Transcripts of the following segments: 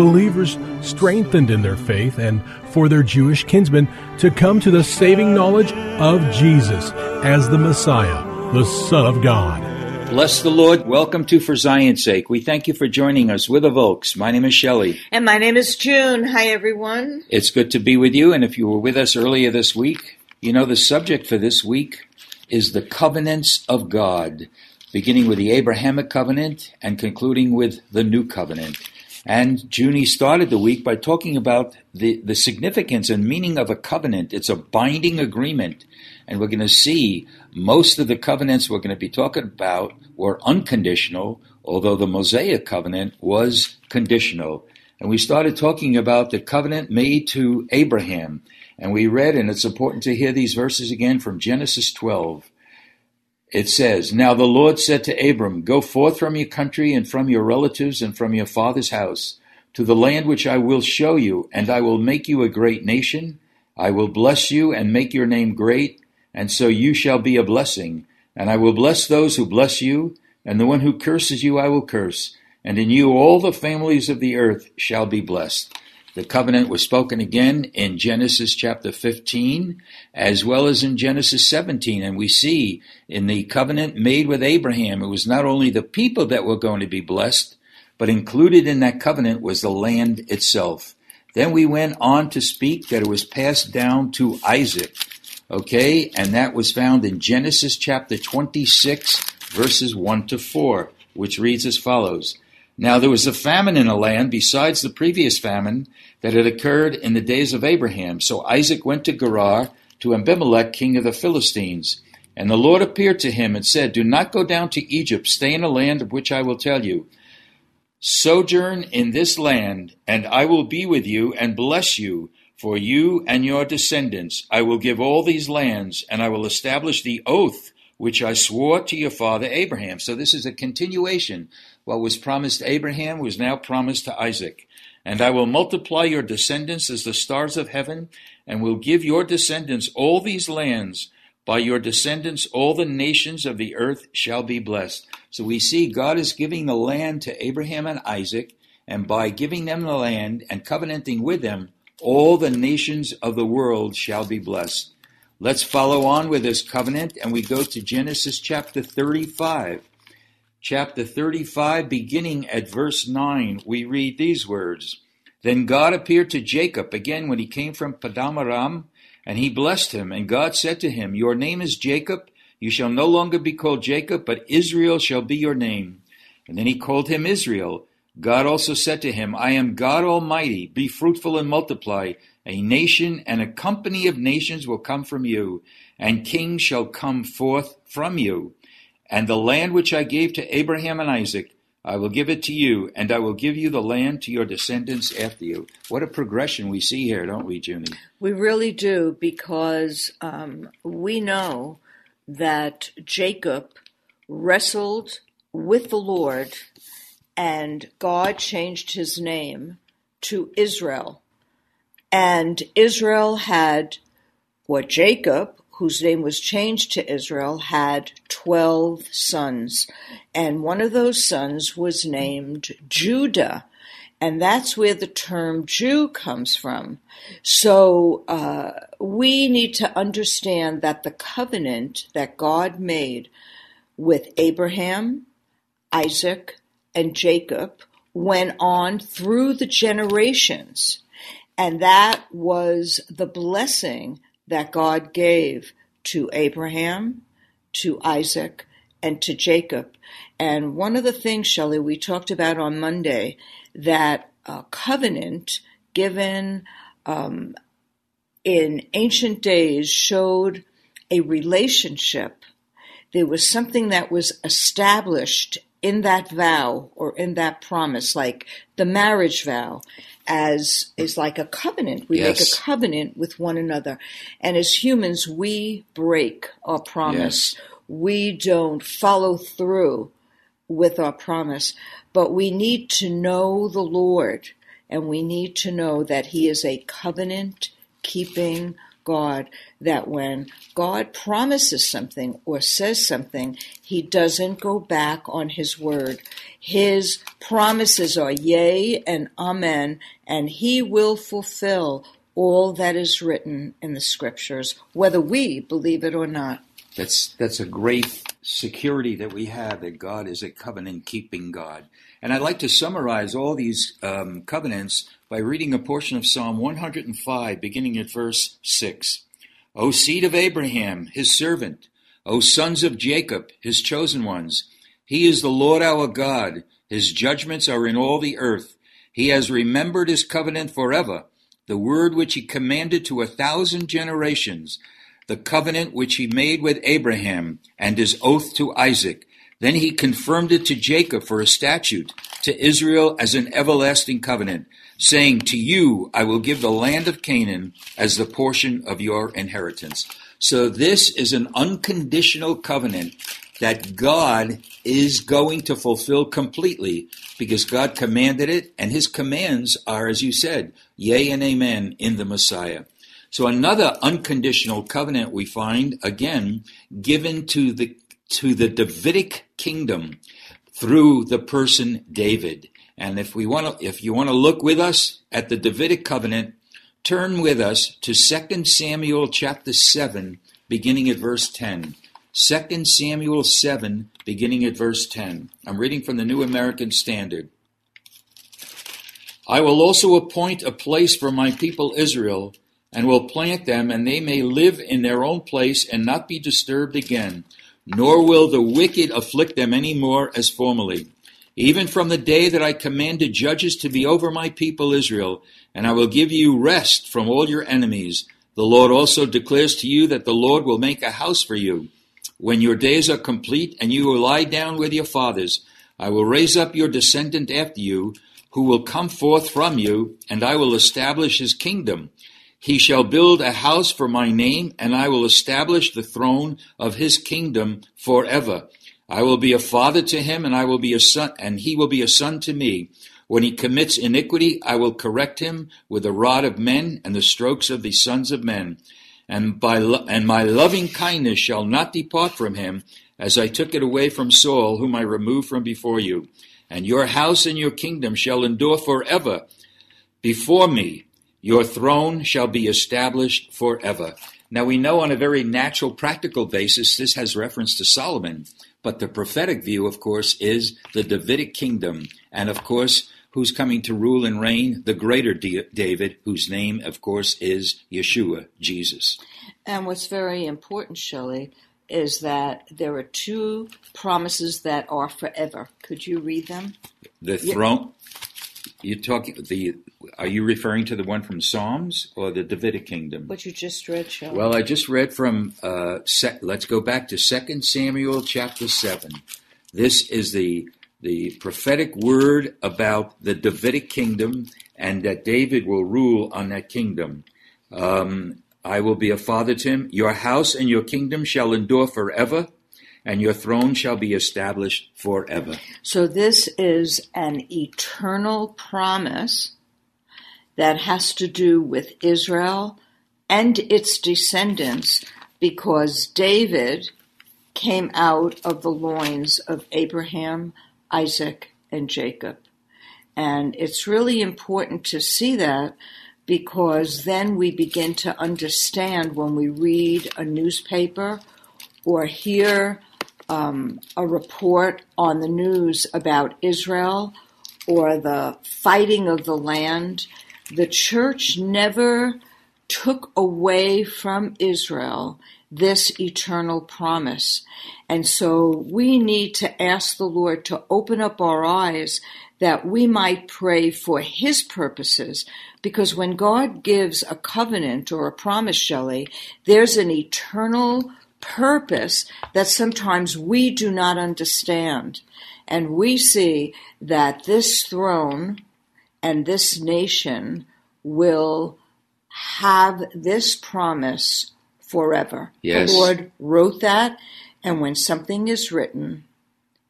Believers strengthened in their faith and for their Jewish kinsmen to come to the saving knowledge of Jesus as the Messiah, the Son of God. Bless the Lord. Welcome to For Zion's Sake. We thank you for joining us. We're the Volks. My name is Shelley. And my name is June. Hi, everyone. It's good to be with you. And if you were with us earlier this week, you know the subject for this week is the covenants of God, beginning with the Abrahamic covenant and concluding with the new covenant. And Junie started the week by talking about the, the significance and meaning of a covenant. It's a binding agreement. And we're going to see most of the covenants we're going to be talking about were unconditional, although the Mosaic covenant was conditional. And we started talking about the covenant made to Abraham. And we read, and it's important to hear these verses again from Genesis 12 it says, Now the Lord said to Abram, Go forth from your country and from your relatives and from your father's house to the land which I will show you, and I will make you a great nation. I will bless you and make your name great, and so you shall be a blessing. And I will bless those who bless you, and the one who curses you I will curse. And in you all the families of the earth shall be blessed. The covenant was spoken again in Genesis chapter 15 as well as in Genesis 17. And we see in the covenant made with Abraham, it was not only the people that were going to be blessed, but included in that covenant was the land itself. Then we went on to speak that it was passed down to Isaac. Okay, and that was found in Genesis chapter 26, verses 1 to 4, which reads as follows. Now there was a famine in the land besides the previous famine that had occurred in the days of Abraham. So Isaac went to Gerar to Abimelech, king of the Philistines. And the Lord appeared to him and said, Do not go down to Egypt, stay in a land of which I will tell you. Sojourn in this land, and I will be with you and bless you, for you and your descendants. I will give all these lands, and I will establish the oath which I swore to your father Abraham. So this is a continuation what was promised Abraham was now promised to Isaac. And I will multiply your descendants as the stars of heaven, and will give your descendants all these lands. By your descendants, all the nations of the earth shall be blessed. So we see God is giving the land to Abraham and Isaac, and by giving them the land and covenanting with them, all the nations of the world shall be blessed. Let's follow on with this covenant, and we go to Genesis chapter 35 chapter 35, beginning at verse 9, we read these words Then God appeared to Jacob again when he came from Paddan-aram, and he blessed him. And God said to him, Your name is Jacob. You shall no longer be called Jacob, but Israel shall be your name. And then he called him Israel. God also said to him, I am God Almighty. Be fruitful and multiply. A nation and a company of nations will come from you, and kings shall come forth from you. And the land which I gave to Abraham and Isaac, I will give it to you, and I will give you the land to your descendants after you. What a progression we see here, don't we, Junie? We really do, because um, we know that Jacob wrestled with the Lord, and God changed his name to Israel. And Israel had what Jacob whose name was changed to Israel, had 12 sons. And one of those sons was named Judah. And that's where the term Jew comes from. So uh, we need to understand that the covenant that God made with Abraham, Isaac, and Jacob went on through the generations. And that was the blessing that God gave to Abraham, to Isaac, and to Jacob. And one of the things, Shelley, we talked about on Monday, that a covenant given um, in ancient days showed a relationship. There was something that was established in that vow or in that promise, like the marriage vow, as is like a covenant. We make a covenant with one another. And as humans, we break our promise. Yes. We don't follow through with our promise. But we need to know the Lord and we need to know that He is a covenant keeping God. That when God promises something or says something, He doesn't go back on His word. His promises are yea and amen, and He will fulfill all that is written in the scriptures, whether we believe it or not. That's that's a great security that we have that God is a covenant keeping God. And I'd like to summarize all these um, covenants by reading a portion of Psalm 105, beginning at verse 6. O seed of Abraham, his servant, O sons of Jacob, his chosen ones, he is the Lord our God. His judgments are in all the earth. He has remembered his covenant forever, the word which he commanded to a thousand generations the covenant which he made with Abraham and his oath to Isaac. Then he confirmed it to Jacob for a statute, to Israel as an everlasting covenant, saying, To you I will give the land of Canaan as the portion of your inheritance. So this is an unconditional covenant that God is going to fulfill completely because God commanded it, and his commands are, as you said, yea and amen in the Messiah. So another unconditional covenant we find again given to the to the Davidic kingdom through the person David. And if we want to if you want to look with us at the Davidic covenant, turn with us to 2 Samuel chapter 7 beginning at verse 10. 2 Samuel 7 beginning at verse 10. I'm reading from the New American Standard. I will also appoint a place for my people Israel and will plant them, and they may live in their own place and not be disturbed again, nor will the wicked afflict them any more as formerly. Even from the day that I commanded judges to be over my people Israel, and I will give you rest from all your enemies. The Lord also declares to you that the Lord will make a house for you. When your days are complete and you will lie down with your fathers, I will raise up your descendant after you, who will come forth from you, and I will establish his kingdom. He shall build a house for my name, and I will establish the throne of his kingdom forever. I will be a father to him, and I will be a son, and he will be a son to me. When he commits iniquity, I will correct him with the rod of men and the strokes of the sons of men. And by lo- and my loving kindness shall not depart from him, as I took it away from Saul, whom I removed from before you. And your house and your kingdom shall endure forever. Before me, your throne shall be established forever. Now we know on a very natural, practical basis this has reference to Solomon, but the prophetic view, of course, is the Davidic kingdom, and of course, who's coming to rule and reign? The greater D- David, whose name, of course, is Yeshua, Jesus. And what's very important, Shelley, is that there are two promises that are forever. Could you read them? The throne. You're talking the? Are you referring to the one from Psalms or the Davidic kingdom? What you just read, Shelley. Well, I just read from. Uh, se- let's go back to Second Samuel chapter seven. This is the the prophetic word about the Davidic kingdom and that David will rule on that kingdom. Um, I will be a father to him. Your house and your kingdom shall endure forever, and your throne shall be established forever. So this is an eternal promise that has to do with Israel and its descendants because David came out of the loins of Abraham, Isaac, and Jacob. And it's really important to see that because then we begin to understand when we read a newspaper or hear um, a report on the news about Israel or the fighting of the land, the church never took away from Israel this eternal promise. And so we need to ask the Lord to open up our eyes that we might pray for His purposes. Because when God gives a covenant or a promise, Shelley, there's an eternal purpose that sometimes we do not understand. And we see that this throne and this nation will have this promise forever. Yes. The Lord wrote that, and when something is written,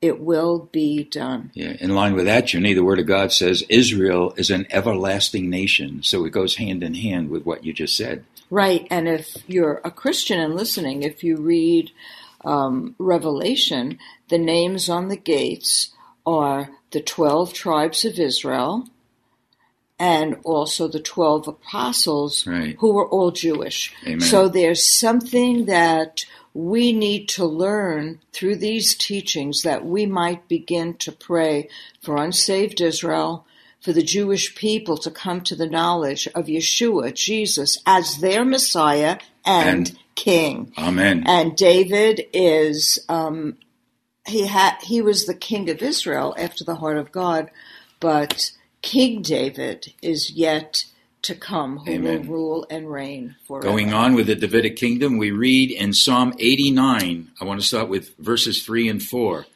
it will be done. Yeah, in line with that, Junie, the Word of God says Israel is an everlasting nation. So it goes hand in hand with what you just said. Right, and if you're a Christian and listening, if you read um, Revelation, the names on the gates are the 12 tribes of Israel and also the 12 apostles Right. who were all Jewish. Amen. So there's something that we need to learn through these teachings that we might begin to pray for unsaved Israel, for the Jewish people to come to the knowledge of Yeshua, Jesus, as their Messiah and, And- King. Amen. And David is um, he had he was the king of Israel after the heart of God, but King David is yet to come, who Amen. will rule and reign forever. Going on with the Davidic kingdom, we read in Psalm 89. I want to start with verses 3 and 4.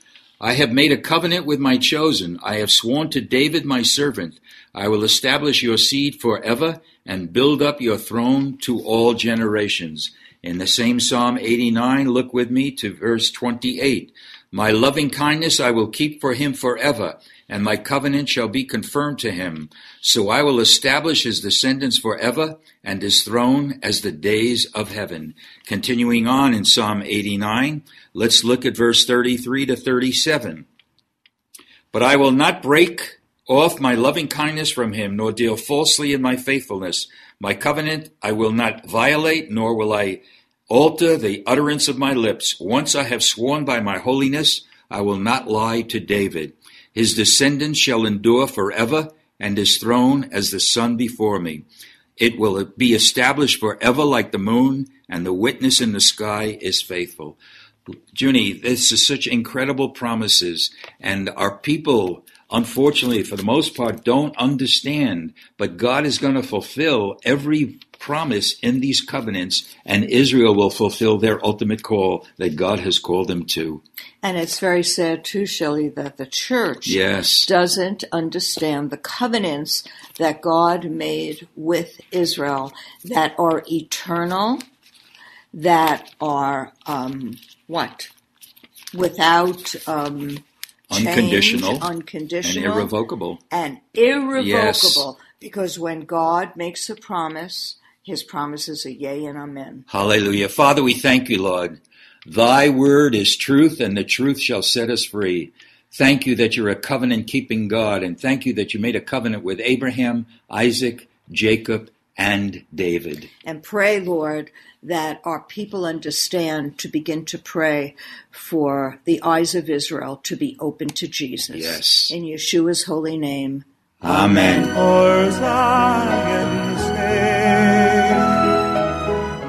I have made a covenant with my chosen. I have sworn to David my servant. I will establish your seed forever and build up your throne to all generations. In the same Psalm 89, look with me to verse 28. My loving kindness I will keep for him forever, and my covenant shall be confirmed to him. So I will establish his descendants forever, and his throne as the days of heaven. Continuing on in Psalm 89, let's look at verse 33 to 37. But I will not break off my loving kindness from him, nor deal falsely in my faithfulness. My covenant I will not violate, nor will I alter the utterance of my lips. Once I have sworn by my holiness, I will not lie to David. His descendants shall endure forever, and his throne as the sun before me. It will be established forever like the moon, and the witness in the sky is faithful. Junie, this is such incredible promises, and our people, unfortunately, for the most part, don't understand. But God is going to fulfill every promise in these covenants, and Israel will fulfill their ultimate call that God has called them to. And it's very sad too, Shelley, that the church Yes. doesn't understand the covenants that God made with Israel that are eternal, that are um, what? Without um, change, Unconditional and irrevocable. and irrevocable. Yes. Because when God makes a promise, his promises are yea and amen. Hallelujah. Father, we thank you, Lord. Thy word is truth, and the truth shall set us free. Thank you that you're a covenant keeping God, and thank you that you made a covenant with Abraham, Isaac, Jacob, and David. And pray, Lord, that our people understand to begin to pray for the eyes of Israel to be open to Jesus. Yes. In Yeshua's holy name. Amen. For Zion's sake.